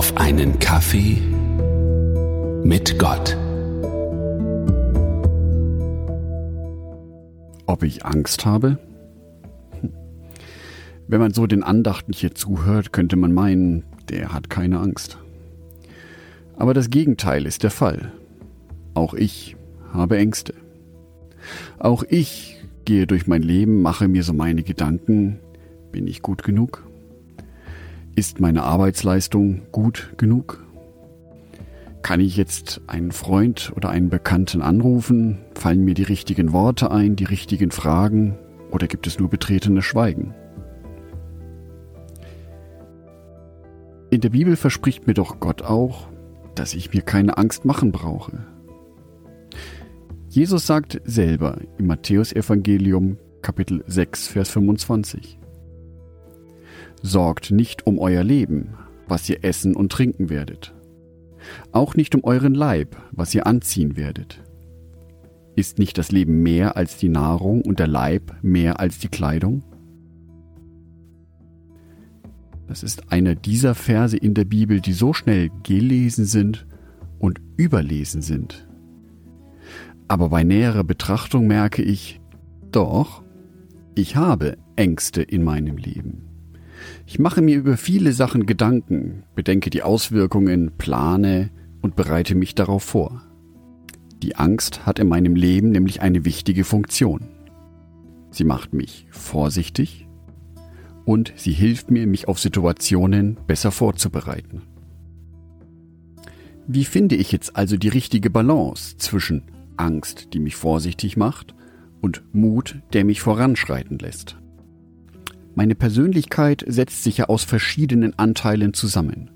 auf einen Kaffee mit Gott. Ob ich Angst habe? Hm. Wenn man so den Andachten hier zuhört, könnte man meinen, der hat keine Angst. Aber das Gegenteil ist der Fall. Auch ich habe Ängste. Auch ich gehe durch mein Leben, mache mir so meine Gedanken, bin ich gut genug? Ist meine Arbeitsleistung gut genug? Kann ich jetzt einen Freund oder einen Bekannten anrufen? Fallen mir die richtigen Worte ein, die richtigen Fragen? Oder gibt es nur betretenes Schweigen? In der Bibel verspricht mir doch Gott auch, dass ich mir keine Angst machen brauche. Jesus sagt selber im Matthäusevangelium Kapitel 6, Vers 25. Sorgt nicht um euer Leben, was ihr essen und trinken werdet. Auch nicht um euren Leib, was ihr anziehen werdet. Ist nicht das Leben mehr als die Nahrung und der Leib mehr als die Kleidung? Das ist einer dieser Verse in der Bibel, die so schnell gelesen sind und überlesen sind. Aber bei näherer Betrachtung merke ich, doch, ich habe Ängste in meinem Leben. Ich mache mir über viele Sachen Gedanken, bedenke die Auswirkungen, plane und bereite mich darauf vor. Die Angst hat in meinem Leben nämlich eine wichtige Funktion. Sie macht mich vorsichtig und sie hilft mir, mich auf Situationen besser vorzubereiten. Wie finde ich jetzt also die richtige Balance zwischen Angst, die mich vorsichtig macht, und Mut, der mich voranschreiten lässt? Meine Persönlichkeit setzt sich ja aus verschiedenen Anteilen zusammen.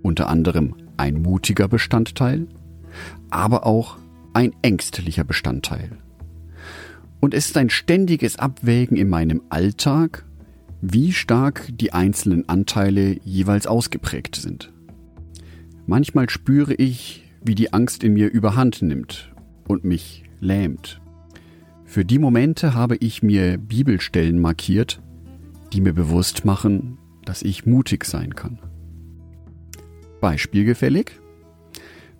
Unter anderem ein mutiger Bestandteil, aber auch ein ängstlicher Bestandteil. Und es ist ein ständiges Abwägen in meinem Alltag, wie stark die einzelnen Anteile jeweils ausgeprägt sind. Manchmal spüre ich, wie die Angst in mir überhand nimmt und mich lähmt. Für die Momente habe ich mir Bibelstellen markiert, die mir bewusst machen, dass ich mutig sein kann. Beispielgefällig?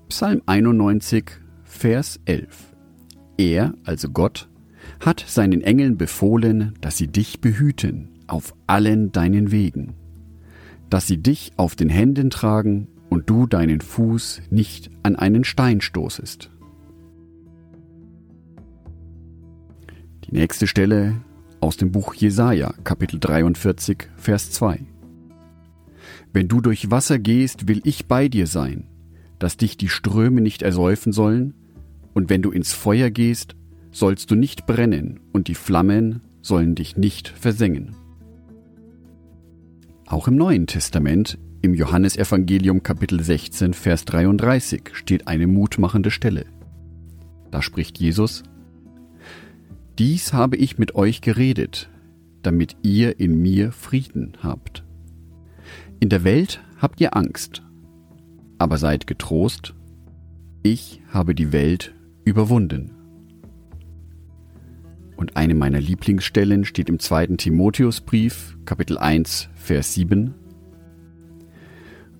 Psalm 91, Vers 11. Er, also Gott, hat seinen Engeln befohlen, dass sie dich behüten auf allen deinen Wegen, dass sie dich auf den Händen tragen und du deinen Fuß nicht an einen Stein stoßest. Die nächste Stelle aus dem Buch Jesaja, Kapitel 43, Vers 2. Wenn du durch Wasser gehst, will ich bei dir sein, dass dich die Ströme nicht ersäufen sollen, und wenn du ins Feuer gehst, sollst du nicht brennen, und die Flammen sollen dich nicht versengen. Auch im Neuen Testament, im Johannesevangelium Kapitel 16, Vers 33, steht eine mutmachende Stelle. Da spricht Jesus, dies habe ich mit euch geredet, damit ihr in mir Frieden habt. In der Welt habt ihr Angst, aber seid getrost, ich habe die Welt überwunden. Und eine meiner Lieblingsstellen steht im zweiten Timotheusbrief, Kapitel 1, Vers 7.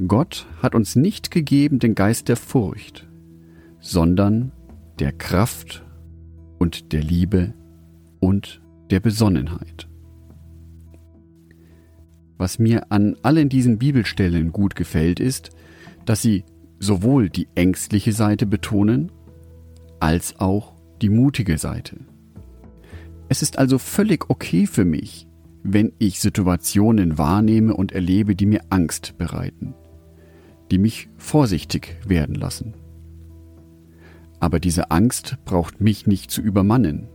Gott hat uns nicht gegeben den Geist der Furcht, sondern der Kraft und der Liebe und der Besonnenheit. Was mir an allen diesen Bibelstellen gut gefällt, ist, dass sie sowohl die ängstliche Seite betonen, als auch die mutige Seite. Es ist also völlig okay für mich, wenn ich Situationen wahrnehme und erlebe, die mir Angst bereiten, die mich vorsichtig werden lassen. Aber diese Angst braucht mich nicht zu übermannen,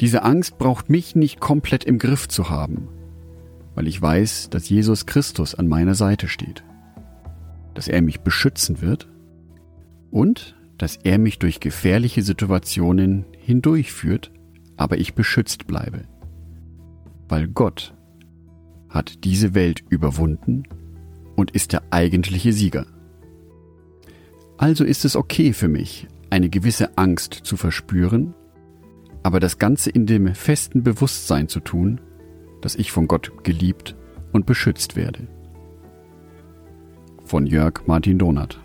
diese Angst braucht mich nicht komplett im Griff zu haben, weil ich weiß, dass Jesus Christus an meiner Seite steht, dass er mich beschützen wird und dass er mich durch gefährliche Situationen hindurchführt, aber ich beschützt bleibe, weil Gott hat diese Welt überwunden und ist der eigentliche Sieger. Also ist es okay für mich, eine gewisse Angst zu verspüren aber das Ganze in dem festen Bewusstsein zu tun, dass ich von Gott geliebt und beschützt werde. von Jörg Martin Donath.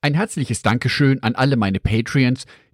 Ein herzliches Dankeschön an alle meine Patreons,